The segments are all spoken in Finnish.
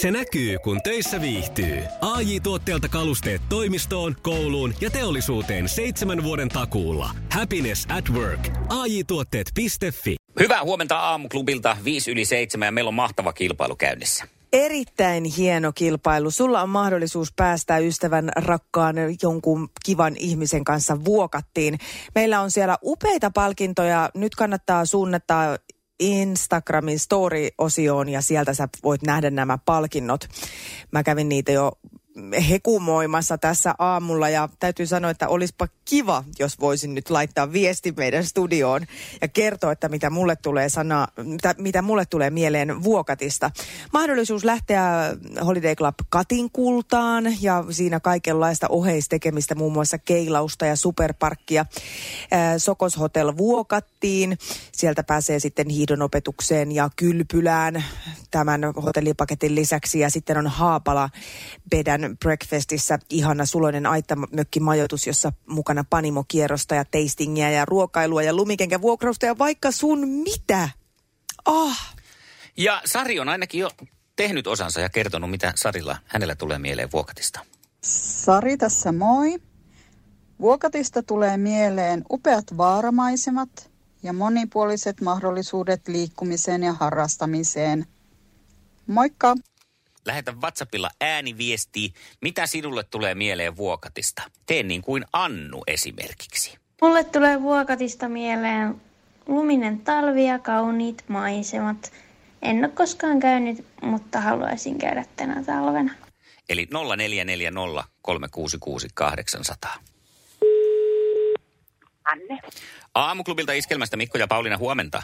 Se näkyy, kun töissä viihtyy. ai tuotteelta kalusteet toimistoon, kouluun ja teollisuuteen seitsemän vuoden takuulla. Happiness at work. ai tuotteetfi Hyvää huomenta aamuklubilta 5 yli 7 ja meillä on mahtava kilpailu käynnissä. Erittäin hieno kilpailu. Sulla on mahdollisuus päästä ystävän rakkaan jonkun kivan ihmisen kanssa vuokattiin. Meillä on siellä upeita palkintoja. Nyt kannattaa suunnata Instagramin story-osioon ja sieltä sä voit nähdä nämä palkinnot. Mä kävin niitä jo hekumoimassa tässä aamulla ja täytyy sanoa, että olisipa kiva, jos voisin nyt laittaa viesti meidän studioon ja kertoa, että mitä mulle tulee sana, mitä, mitä mulle tulee mieleen Vuokatista. Mahdollisuus lähteä Holiday Club Katin kultaan ja siinä kaikenlaista oheistekemistä, muun muassa keilausta ja superparkkia. Sokos Hotel Vuokattiin, sieltä pääsee sitten hiihdonopetukseen ja kylpylään tämän hotellipaketin lisäksi ja sitten on Haapala Bedän Breakfastissa ihana suloinen aittamökki majoitus, jossa mukana panimokierrosta ja tastingia ja ruokailua ja lumikenkä vuokrausta ja vaikka sun mitä. Ah. Ja Sari on ainakin jo tehnyt osansa ja kertonut, mitä Sarilla hänellä tulee mieleen Vuokatista. Sari tässä moi. Vuokatista tulee mieleen upeat vaaramaisemat ja monipuoliset mahdollisuudet liikkumiseen ja harrastamiseen. Moikka! Lähetä WhatsAppilla ääniviesti, mitä sinulle tulee mieleen Vuokatista. Tee niin kuin Annu esimerkiksi. Mulle tulee Vuokatista mieleen luminen talvi ja kauniit maisemat. En ole koskaan käynyt, mutta haluaisin käydä tänä talvena. Eli 0440 366 800. Anne. Aamuklubilta iskelmästä Mikko ja Pauliina huomenta.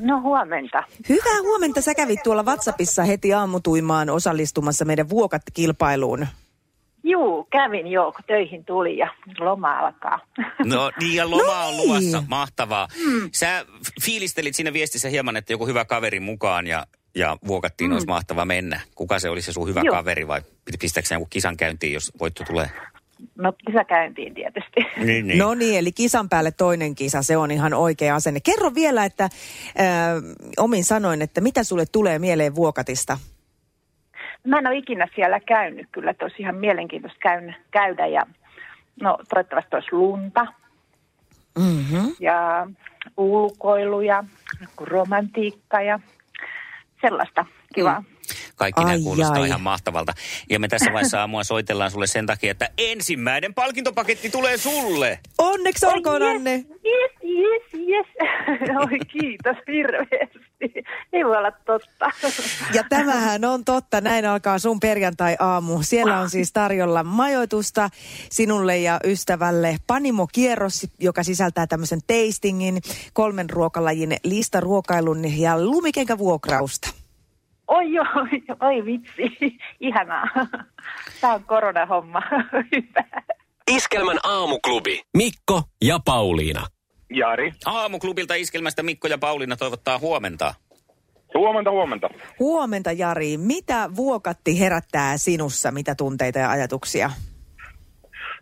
No huomenta. Hyvää huomenta. Sä kävit tuolla WhatsAppissa heti aamutuimaan osallistumassa meidän vuokattikilpailuun. Juu, kävin joo, kun töihin tuli ja loma alkaa. No niin, ja loma no on niin. luvassa. Mahtavaa. Mm. Sä fiilistelit siinä viestissä hieman, että joku hyvä kaveri mukaan ja, ja vuokattiin mm. olisi mahtava mennä. Kuka se olisi se sun hyvä Joo. kaveri vai pistäkö joku kisan käyntiin, jos voitto tulee? No kisakäyntiin tietysti. Niin, niin. No niin, eli kisan päälle toinen kisa, se on ihan oikea asenne. Kerro vielä, että äh, omin sanoin, että mitä sulle tulee mieleen Vuokatista? Mä en ole ikinä siellä käynyt, kyllä että olisi ihan mielenkiintoista käyn, käydä ja no toivottavasti olisi lunta mm-hmm. ja ulkoiluja, romantiikka ja sellaista kivaa. Mm. Kaikki ai, nämä kuulostaa ai. ihan mahtavalta. Ja me tässä vaiheessa aamua soitellaan sulle sen takia, että ensimmäinen palkintopaketti tulee sulle. Onneksi olkoon, yes, Anne. Yes, yes, yes. Oi kiitos hirveästi. Ei voi olla totta. Ja tämähän on totta. Näin alkaa sun perjantai-aamu. Siellä on siis tarjolla majoitusta sinulle ja ystävälle. Panimo-kierros, joka sisältää tämmöisen tastingin, kolmen ruokalajin listaruokailun ja lumikenkävuokrausta. Oi oi, oi vitsi, ihanaa. Tämä on koronahomma. Hyvä. Iskelmän aamuklubi. Mikko ja Pauliina. Jari. Aamuklubilta Iskelmästä Mikko ja Pauliina toivottaa huomenta. Huomenta, huomenta. Huomenta Jari. Mitä vuokatti herättää sinussa? Mitä tunteita ja ajatuksia?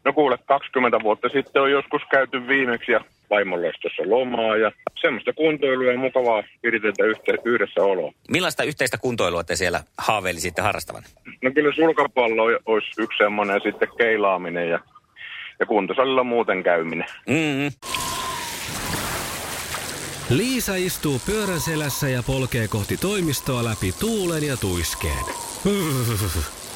No kuule, 20 vuotta sitten on joskus käyty viimeksi ja vaimolla tuossa lomaa ja semmoista kuntoilua ja mukavaa viritetä yhdessä oloa. Millaista yhteistä kuntoilua te siellä haaveilisitte harrastavan? No kyllä sulkapallo olisi yksi semmoinen ja sitten keilaaminen ja, ja kuntosalilla muuten käyminen. Mm-hmm. Liisa istuu pyörän selässä ja polkee kohti toimistoa läpi tuulen ja tuiskeen.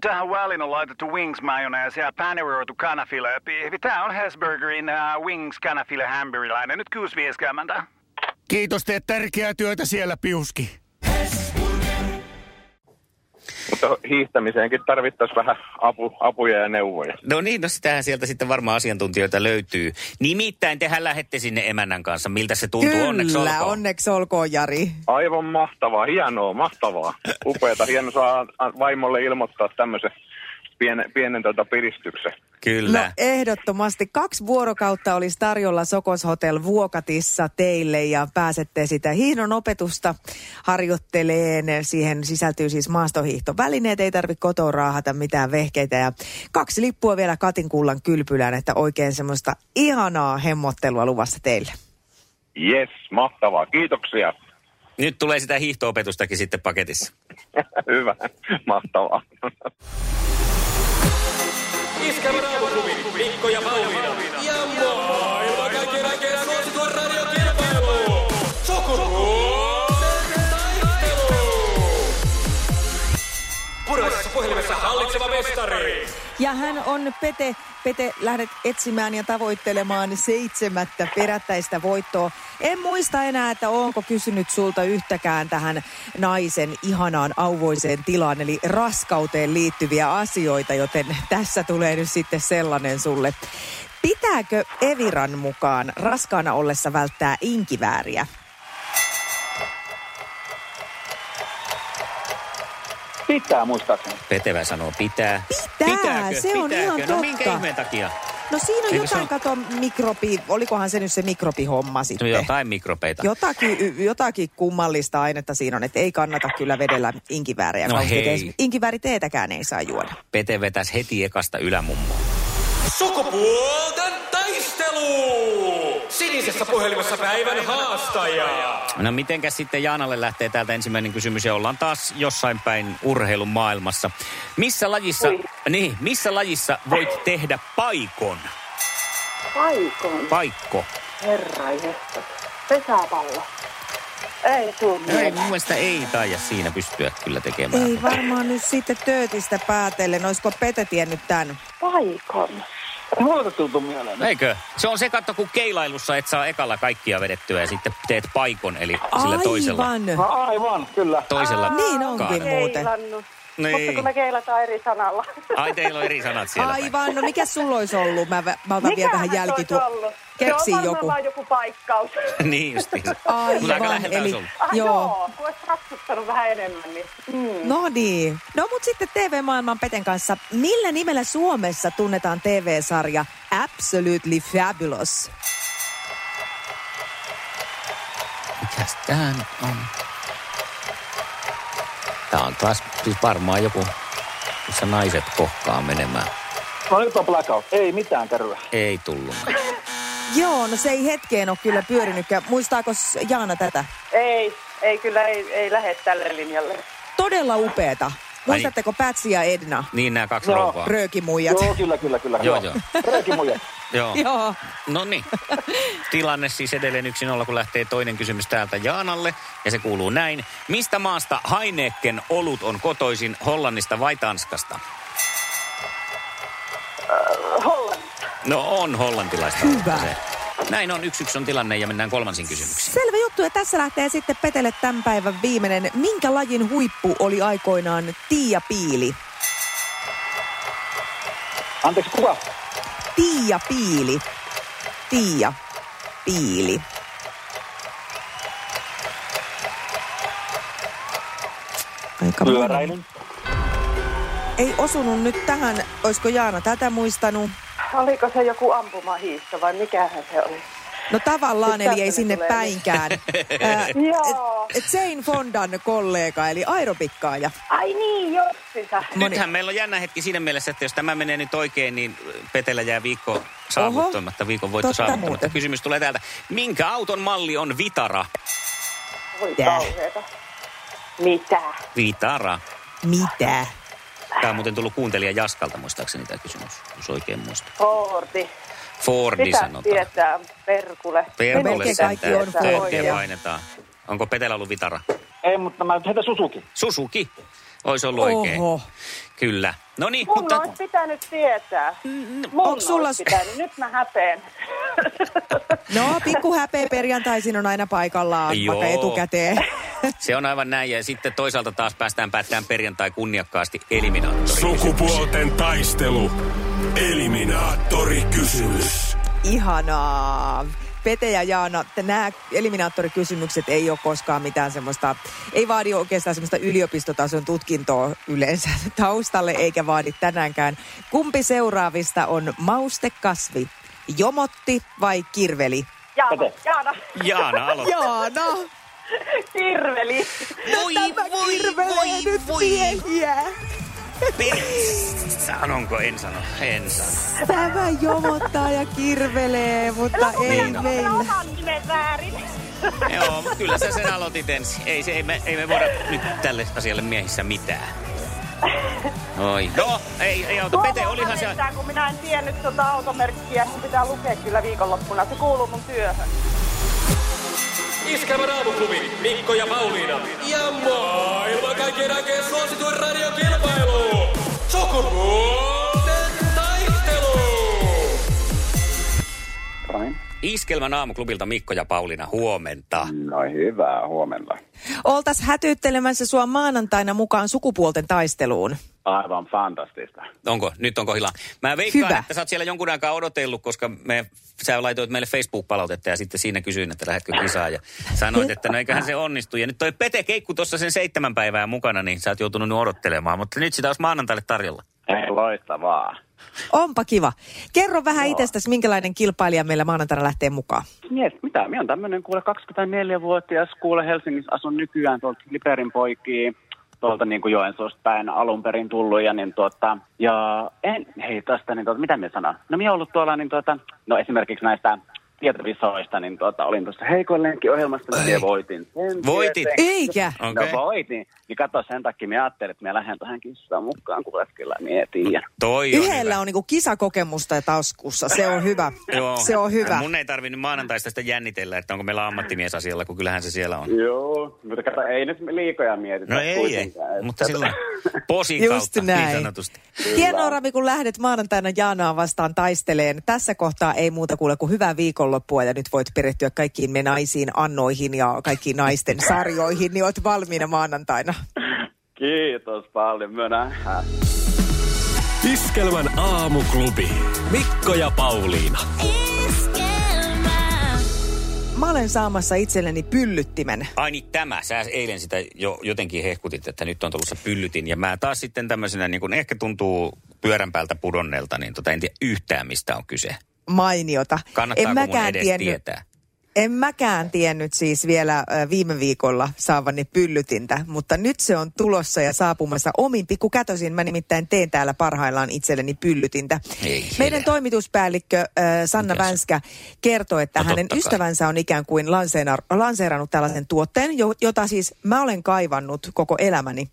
Tähän väliin on laitettu wings mayonnaise ja paneroitu kanafila. Tämä on Hesburgerin uh, wings kanafila hamburilainen. Nyt 6.50. Kiitos, teet tärkeää työtä siellä, Piuski. Mutta hiihtämiseenkin tarvittaisiin vähän apu, apuja ja neuvoja. No niin, no sitähän sieltä sitten varmaan asiantuntijoita löytyy. Nimittäin tehän lähette sinne emännän kanssa. Miltä se tuntuu? Kyllä, onneksi olkoon. onneksi olkoon, Jari. Aivan mahtavaa, hienoa, mahtavaa. Upeata, hieno saa vaimolle ilmoittaa tämmöisen pienen, pienen tota piristyksen. Kyllä. No ehdottomasti. Kaksi vuorokautta olisi tarjolla Sokos Hotel Vuokatissa teille ja pääsette sitä hiihdon opetusta harjoitteleen. Siihen sisältyy siis maastohiihtovälineet, ei tarvitse kotoa raahata mitään vehkeitä ja kaksi lippua vielä Katinkullan kylpylään, että oikein semmoista ihanaa hemmottelua luvassa teille. Yes, mahtavaa. Kiitoksia. Nyt tulee sitä hiihto-opetustakin sitten paketissa. Hyvä, mahtavaa. Iskelmän aamuklubi, Mikko ja Pauliina. Ja maailman kaikkien aikeen suosituen radiokilpailu. Sukupuolten taistelu. Puraisessa puhelimessa hallitseva mestari. Ja hän on Pete. Pete, lähdet etsimään ja tavoittelemaan seitsemättä perättäistä voittoa. En muista enää, että onko kysynyt sulta yhtäkään tähän naisen ihanaan auvoiseen tilaan, eli raskauteen liittyviä asioita, joten tässä tulee nyt sitten sellainen sulle. Pitääkö Eviran mukaan raskaana ollessa välttää inkivääriä? Pitää muistaakseni. Petevä sanoo pitää. Pitää, Pitääkö? se on Pitääkö? ihan No minkä totta. ihmeen takia? No siinä on Eikö jotain, on- kato, mikrobi, olikohan se nyt se mikrobihomma No sitten? jotain mikrobeita. Jotakin, jotakin kummallista ainetta siinä on, että ei kannata kyllä vedellä inkiväärejä. No hei. Inkivääriteetäkään ei saa juoda. Pete vetäisi heti ekasta ylämummoa. Sukupuolten taistelu. Sinisessä puhelimessa päivän haastaja. No mitenkäs sitten Jaanalle lähtee täältä ensimmäinen kysymys ja ollaan taas jossain päin urheilun maailmassa. Missä lajissa, niin, missä lajissa voit tehdä paikon? Paikon. Paikko. Herra. Pesäpallo. Ei tuu Ei, mun mielestä ei taida siinä pystyä kyllä tekemään. Ei varmaan nyt sitten töötistä päätellen. Olisiko Pete tiennyt tämän? Paikon. Mieleen. Eikö? Se on se katto, kun keilailussa et saa ekalla kaikkia vedettyä ja sitten teet paikon, eli sillä toisella. Aivan. Aivan, kyllä. Toisella Niin onkin muuten. Keilannut. Niin. Mutta kun me keilataan eri sanalla. Ai, teillä on eri sanat siellä. Aivan. No mikä sulla olisi ollut? Mä, mä otan vielä Mikähän vähän se jälkitu... Keksi se on joku. joku paikkaus. niin justiin. Mutta aika Aivan. Eli. Ah, joo. joo. Kun olisi ratsuttanut vähän enemmän, niin... Mm. No niin. No mut sitten TV-maailman Peten kanssa. Millä nimellä Suomessa tunnetaan TV-sarja Absolutely Fabulous? Mikäs tää nyt on? Tää on taas siis varmaan joku, missä naiset kohkaa menemään. No nyt on blackout. Ei mitään kärryä. Ei tullut. Joo, no se ei hetkeen ole kyllä pyörinytkään. Muistaako Jaana tätä? Ei, ei kyllä ei, ei lähde tälle linjalle. Todella upeeta. Muistatteko Pätsi ja Edna? Niin nämä kaksi Joo. rouvaa. Röökimuijat. Joo, kyllä, kyllä, kyllä. Joo, joo. Röökimuja. Joo. Joo. No niin. Tilanne siis edelleen yksin olla, kun lähtee toinen kysymys täältä Jaanalle. Ja se kuuluu näin. Mistä maasta Heineken olut on kotoisin, Hollannista vai Tanskasta? Hollannista. No on hollantilaista. Hyvä. se. Näin on, yksi yksi on tilanne ja mennään kolmansiin kysymyksiin. Selvä juttu ja tässä lähtee sitten Petelle tämän päivän viimeinen. Minkä lajin huippu oli aikoinaan Tiia Piili? Anteeksi, kuka? Tiia Piili. Tiia Piili. Aika. Pyöräilyn. Ei osunut nyt tähän. Olisiko Jaana tätä muistanut? Oliko se joku ampumahiihto vai mikähän se oli? No tavallaan, eli ei sinne tulee päinkään. Ää, Joo. et- Jane Fondan kollega, eli aerobikkaaja. Ai niin, justiinsa. Nythän meillä on jännä hetki siinä mielessä, että jos tämä menee nyt oikein, niin Petellä jää viikko saavuttamatta, viikon voitto totta saavuttamatta. muuten. Kysymys tulee täältä. Minkä auton malli on Vitara? Voi. Mitä? Vitara. Mitä? Tämä on muuten tullut kuuntelija Jaskalta muistaakseni tämä kysymys, jos oikein muistan. Fordi. Fordi Mitä sanotaan. tietää? Perkule. Kaikki sentään. on painetaan. Onko Petellä ollut Vitara? Ei, mutta mä heitä Susuki. Susuki. Olisi ollut oikein. Oho. Kyllä. No niin, Mun mutta olisi pitänyt tietää. Mun onks sulla- olisi pitänyt. Nyt mä häpeen. No, pikku häpeä perjantaisin on aina paikallaan, Joo. vaikka etukäteen. se on aivan näin. Ja sitten toisaalta taas päästään päättämään perjantai kunniakkaasti eliminaattori. Sukupuolten taistelu. Eliminaattori kysymys. Ihanaa. Pete ja Jaana, nämä eliminaattorikysymykset ei ole koskaan mitään semmoista, ei vaadi oikeastaan semmoista yliopistotason tutkintoa yleensä taustalle, eikä vaadi tänäänkään. Kumpi seuraavista on maustekasvi? Jomotti vai kirveli? Jaana, Jaana. Jaana aloittaa. Jaana! Kirveli. Voi, voi, Kirvelee nyt miehiä. Sanonko? En sano. En sano. Tämä jomottaa ja kirvelee, mutta ei Niin meillä. Nimen väärin. Joo, mutta kyllä sä sen aloitit ensin. Ei, se, ei, me, ei me voida nyt tälle asialle miehissä mitään. Oi. No, ei, ei auta. Pete, olihan se... Mitään, kun minä en tiennyt tuota automerkkiä. Mun pitää lukea kyllä viikonloppuna. Se kuuluu mun työhön. Iskävä raamuklubi, Mikko ja Pauliina. Ja maailman kaikkien aikeen suosituen radiokilpailu. Sukupuolten Iskelmän aamuklubilta Mikko ja Pauliina, huomenta. No hyvää huomenta. Oltas hätyyttelemässä sua maanantaina mukaan sukupuolten taisteluun. Aivan fantastista. Onko? Nyt onko hilaa? Mä veikkaan, Hyvä. että sä oot siellä jonkun aikaa odotellut, koska me, sä laitoit meille Facebook-palautetta ja sitten siinä kysyin, että lähdetkö kisaan ja sanoit, että no eiköhän se onnistu. Ja nyt toi Pete Keikku tuossa sen seitsemän päivää mukana, niin sä oot joutunut nyt odottelemaan, mutta nyt sitä olisi maanantaille tarjolla. Ei, loistavaa. Onpa kiva. Kerro vähän itsestäsi, minkälainen kilpailija meillä maanantaina lähtee mukaan. Mies, mitä? Minä on tämmöinen kuule 24-vuotias, kuule Helsingissä asun nykyään tuolta Liperin poikia, tuolta niin kuin Joensuusta päin alun perin tullut. Ja, niin tuota, ja en, hei tästä, niin tuota, mitä minä sanon? No minä olen ollut tuolla, niin tuota, no esimerkiksi näistä tietovisoista, niin tuota, olin tuossa heikoin ohjelmasta, niin minä voitin sen. Voitit? tietenkin. Eikä. Okei. No voitin. Niin katso sen takia, minä ajattelin, että minä lähden tähän kissaan mukaan, kun kyllä minä tiedän. Toi on Yhdellä hyvä. on niinku kisakokemusta taskussa. Se on hyvä. Joo. Se on hyvä. Mun ei tarvinnut maanantaista sitä jännitellä, että onko meillä ammattimies asialla, kun kyllähän se siellä on. Joo, mutta kato, ei nyt liikoja mietitä. No ei, ei. Mutta kato. Posin Just kautta näin. niin sanotusti. Hienoa, Rami, kun lähdet maanantaina Jaanaa vastaan taisteleen. Tässä kohtaa ei muuta kuule kuin hyvää viikonloppua ja nyt voit perehtyä kaikkiin me naisiin, annoihin ja kaikkiin naisten sarjoihin, niin oot valmiina maanantaina. Kiitos paljon, myö nähdään. Iskelmän aamuklubi. Mikko ja Pauliina. Mä olen saamassa itselleni pyllyttimen. Ai niin tämä, sä eilen sitä jo jotenkin hehkutit, että nyt on tulossa pyllytin. Ja mä taas sitten tämmöisenä, niin kun ehkä tuntuu pyörän päältä pudonneelta, niin tota en tiedä yhtään mistä on kyse. Mainiota. Kannattaako mun edes tiennyt, tietää? En mäkään tiennyt siis vielä viime viikolla saavani pyllytintä, mutta nyt se on tulossa ja saapumassa omin pikku kätösin. Mä nimittäin teen täällä parhaillaan itselleni pyllytintä. Ei Meidän helä. toimituspäällikkö ö, Sanna Mikäs? Vänskä kertoi, että No hänen ystävänsä on ikään kuin lanseera- lanseerannut tällaisen tuotteen, jo- jota siis mä olen kaivannut koko elämäni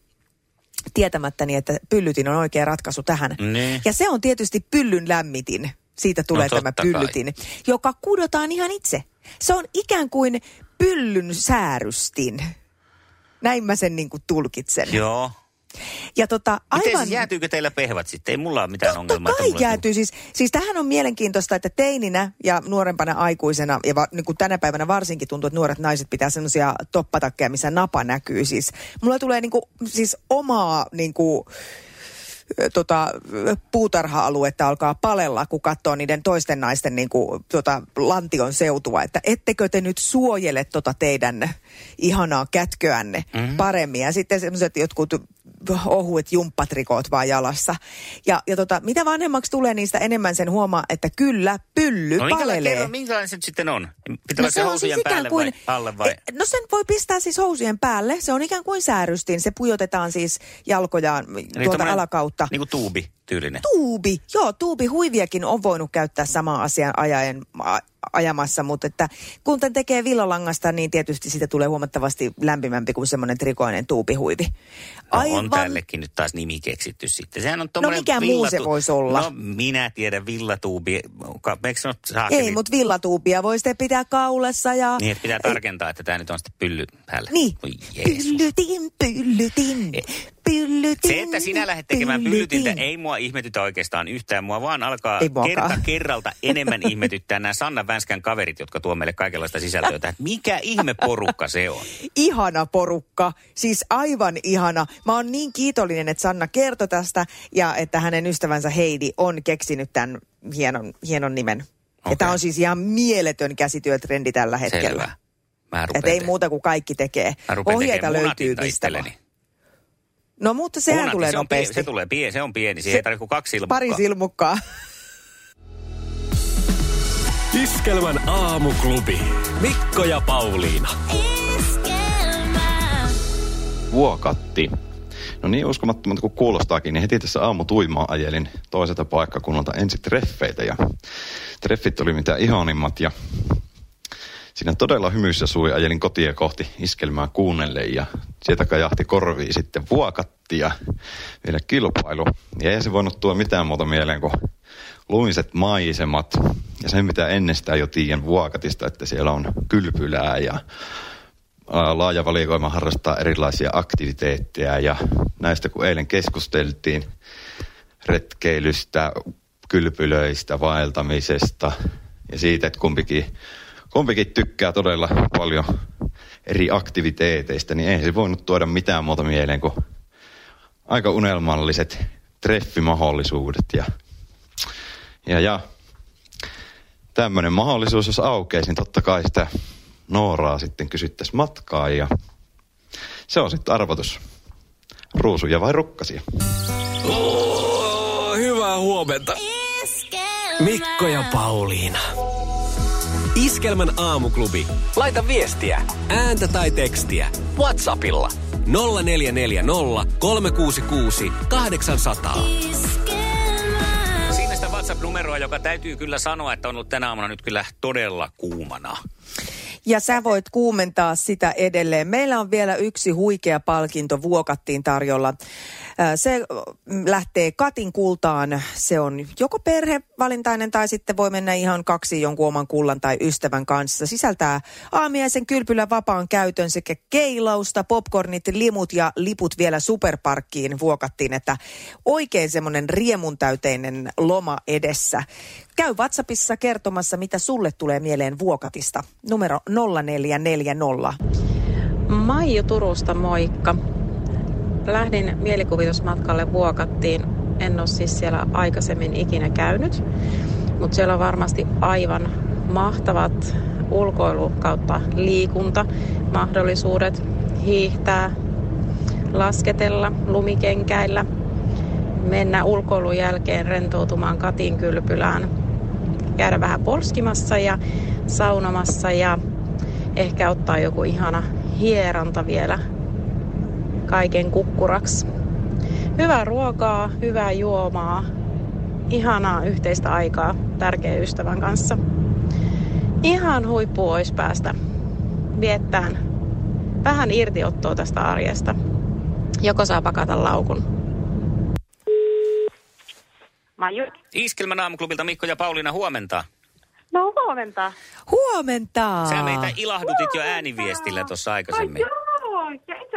tietämättäni, että pyllytin on oikea ratkaisu tähän. Niin. Ja se on tietysti pyllyn lämmitin. Siitä tulee No tämä totta kai. pyllytin, joka kudotaan ihan itse. Se on ikään kuin pyllyn säärystin. Näin mä sen niin kuin tulkitsen. Joo. Ja tota, Miten aivan... siis jäätyykö teillä pehvät sitten? Ei mulla ole mitään Totta ongelmaa. että kai jäätyy. Siis, siis tähän on mielenkiintoista, että teininä ja nuorempana aikuisena, ja va, niin kuin tänä päivänä varsinkin tuntuu, että nuoret naiset pitää semmoisia toppatakkeja, missä napa näkyy. Siis, mulla tulee niin kuin, siis omaa niin kuin, tota, puutarha-aluetta alkaa palella, kun katsoo niiden toisten naisten niin kuin, tota, lantion seutua, että ettekö te nyt suojele tota teidän ihanaa kätköänne mm-hmm. paremmin. Ja sitten semmoiset jotkut ohuet jumppatrikoot vaan jalassa. Ja, ja tota, mitä vanhemmaksi tulee, niistä enemmän sen huomaa, että kyllä, pylly No palelee. kerro, minkälainen se sitten on? Pitää no, se housujen päälle vai alle vai? E, No sen voi pistää siis housujen päälle. Se on ikään kuin säärystin. Se pujotetaan siis jalkojaan tuolta tommonen alakautta. Niin kuin tuubi tyylinen. Tuubi, joo, tuubi huiviakin on voinut käyttää samaa asian ajaen, a, ajamassa, mutta että kun tämän tekee villalangasta, niin tietysti siitä tulee huomattavasti lämpimämpi kuin semmoinen trikoinen tuubihuivi. No, on tällekin nyt taas nimi keksitty sitten. Sehän on tommonen mikä muu se villatu- voisi olla? No minä tiedän villatuubi. Eikö ole saakeli? Ei, mutta villatuubia voi sitten pitää kaulassa ja... Niin, että pitää tarkentaa, että tämä nyt on sitten pylly päällä. Niin. Pyllytin, pyllytin, pyllytin. Se, että sinä lähdet tekemään pyllytintä, pyllytin. ei mua ihmetytä oikeastaan yhtään. Mua vaan alkaa kerta kerralta enemmän ihmetyttää nämä Sanna Vänskän kaverit, jotka tuo meille kaikenlaista sisältöä. tähän. Mikä ihme porukka se on? ihana porukka, siis aivan ihana. Mä oon niin kiitollinen, että Sanna kertoi tästä ja että hänen ystävänsä Heidi on keksinyt tämän hienon, hienon nimen. Ja tämä on siis ihan mieletön käsityötrendi tällä hetkellä. Selvä. Mä rupean ei muuta kuin kaikki tekee. Ohjeita löytyy mistä vaan. No mutta sehän Munati, tulee se on pieni, nopeasti. se tulee pieni, se on pieni. Siihen Se- ei tarvitse kuin kaksi ilmukkaa. Pari silmukkaa. Iskelmän aamuklubi. Mikko ja Pauliina. Vuokatti. No niin uskomattomalta kuin kuulostaakin, niin heti tässä aamu tuimaa ajelin toiselta paikkakunnalta ensi treffeitä ja treffit oli mitä ihanimmat ja siinä todella hymyssä sui ajelin kotia kohti iskelmää kuunnelle ja sieltä kajahti korviin sitten vuokatti ja vielä kilpailu. Ja ei se voinut tuoda mitään muuta mieleen kuin luiset maisemat ja sen mitä ennestään jo tiedän vuokatista, että siellä on kylpylää ja laaja valikoima harrastaa erilaisia aktiviteetteja ja näistä kun eilen keskusteltiin retkeilystä, kylpylöistä, vaeltamisesta ja siitä, että kumpikin, kumpikin tykkää todella paljon eri aktiviteeteista, niin ei se voinut tuoda mitään muuta mieleen kuin aika unelmalliset treffimahdollisuudet ja, ja, ja tämmöinen mahdollisuus, jos aukeisi, niin totta kai sitä Nooraa sitten kysyttäisiin matkaa ja se on sitten arvotus. Ruusuja vai rukkasia? Oh, hyvää huomenta. Mikko ja Pauliina. Iskelmän aamuklubi. Laita viestiä, ääntä tai tekstiä. Whatsappilla 0440 366 800. Siinä sitä WhatsApp-numeroa, joka täytyy kyllä sanoa, että on ollut tänä aamuna nyt kyllä todella kuumana. Ja sä voit kuumentaa sitä edelleen. Meillä on vielä yksi huikea palkinto vuokattiin tarjolla. Se lähtee Katin kultaan. Se on joko perhevalintainen tai sitten voi mennä ihan kaksi jonkun oman kullan tai ystävän kanssa. Sisältää aamiaisen kylpylän vapaan käytön sekä keilausta, popcornit, limut ja liput vielä superparkkiin vuokattiin. Että oikein semmoinen riemuntäyteinen loma edessä. Käy WhatsAppissa kertomassa, mitä sulle tulee mieleen vuokatista. Numero 0440. Maiju Turusta, moikka. Lähdin mielikuvitusmatkalle Vuokattiin. En ole siis siellä aikaisemmin ikinä käynyt, mutta siellä on varmasti aivan mahtavat ulkoilu kautta liikunta, mahdollisuudet hiihtää, lasketella, lumikenkäillä, mennä ulkoilun jälkeen rentoutumaan Katin kylpylään, käydä vähän polskimassa ja saunomassa ja ehkä ottaa joku ihana hieranta vielä kaiken kukkuraksi. Hyvää ruokaa, hyvää juomaa, ihanaa yhteistä aikaa tärkeän ystävän kanssa. Ihan huippu olisi päästä viettään vähän irtiottoa tästä arjesta. Joko saa pakata laukun. Maiju. Iskelmän aamuklubilta Mikko ja Pauliina huomenta. No huomenta. Huomenta! Sä meitä ilahdutit jo ääniviestillä tuossa aikaisemmin. Itse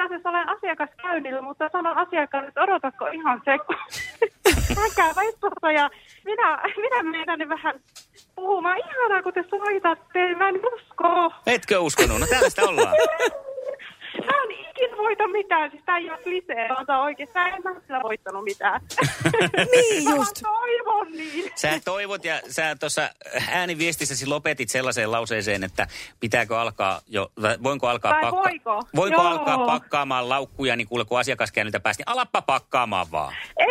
asiassa olen asiakaskäynnillä, mutta sanon asiakkaalle, että odotatko ihan se, kun hän käy vaistossa ja minä, minä menen tänne vähän puhumaan. Ihanaa, kun te soitatte, mä en usko. Etkö uskonut? No täällä sitä ollaan. Mä en ikinä voita mitään, siis tää ei ole klisee, vaan oikeastaan en mä sillä voittanut mitään. Niin Mä just. vaan toivon niin. Sä toivot ja sä tuossa ääniviestissäsi lopetit sellaiseen lauseeseen, että pitääkö alkaa jo, voinko alkaa Tai voiko? voinko Joo. alkaa pakkaamaan laukkuja, niin kuule kun asiakaskäynniltä päästi, niin alappa pakkaamaan vaan. Ei!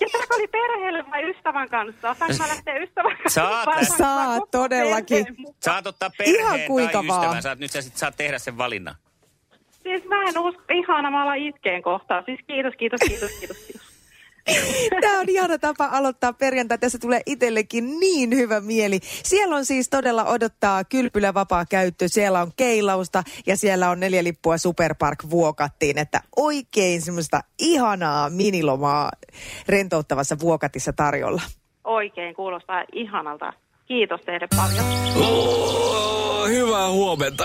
Ja tämä oli perheelle vai ystävän kanssa? Saanko mä lähteä ystävän kanssa? Saat mä Saat, todellakin. perheen mukaan? Saat ottaa Ihan perheen kuinka tai ystävän, vaan. saat, nyt sä sit saat tehdä sen valinnan. Siis mä en usko, ihana, mä alan itkeen kohtaa. Siis kiitos, kiitos, kiitos, kiitos, kiitos. Tämä on ihana tapa aloittaa perjantai. Tässä tulee itsellekin niin hyvä mieli. Siellä on siis todella odottaa kylpylä vapaa käyttö. Siellä on keilausta ja siellä on neljä lippua Superpark vuokattiin. Että oikein semmoista ihanaa minilomaa rentouttavassa vuokatissa tarjolla. Oikein kuulostaa ihanalta. Kiitos teille paljon. Oh, hyvää huomenta.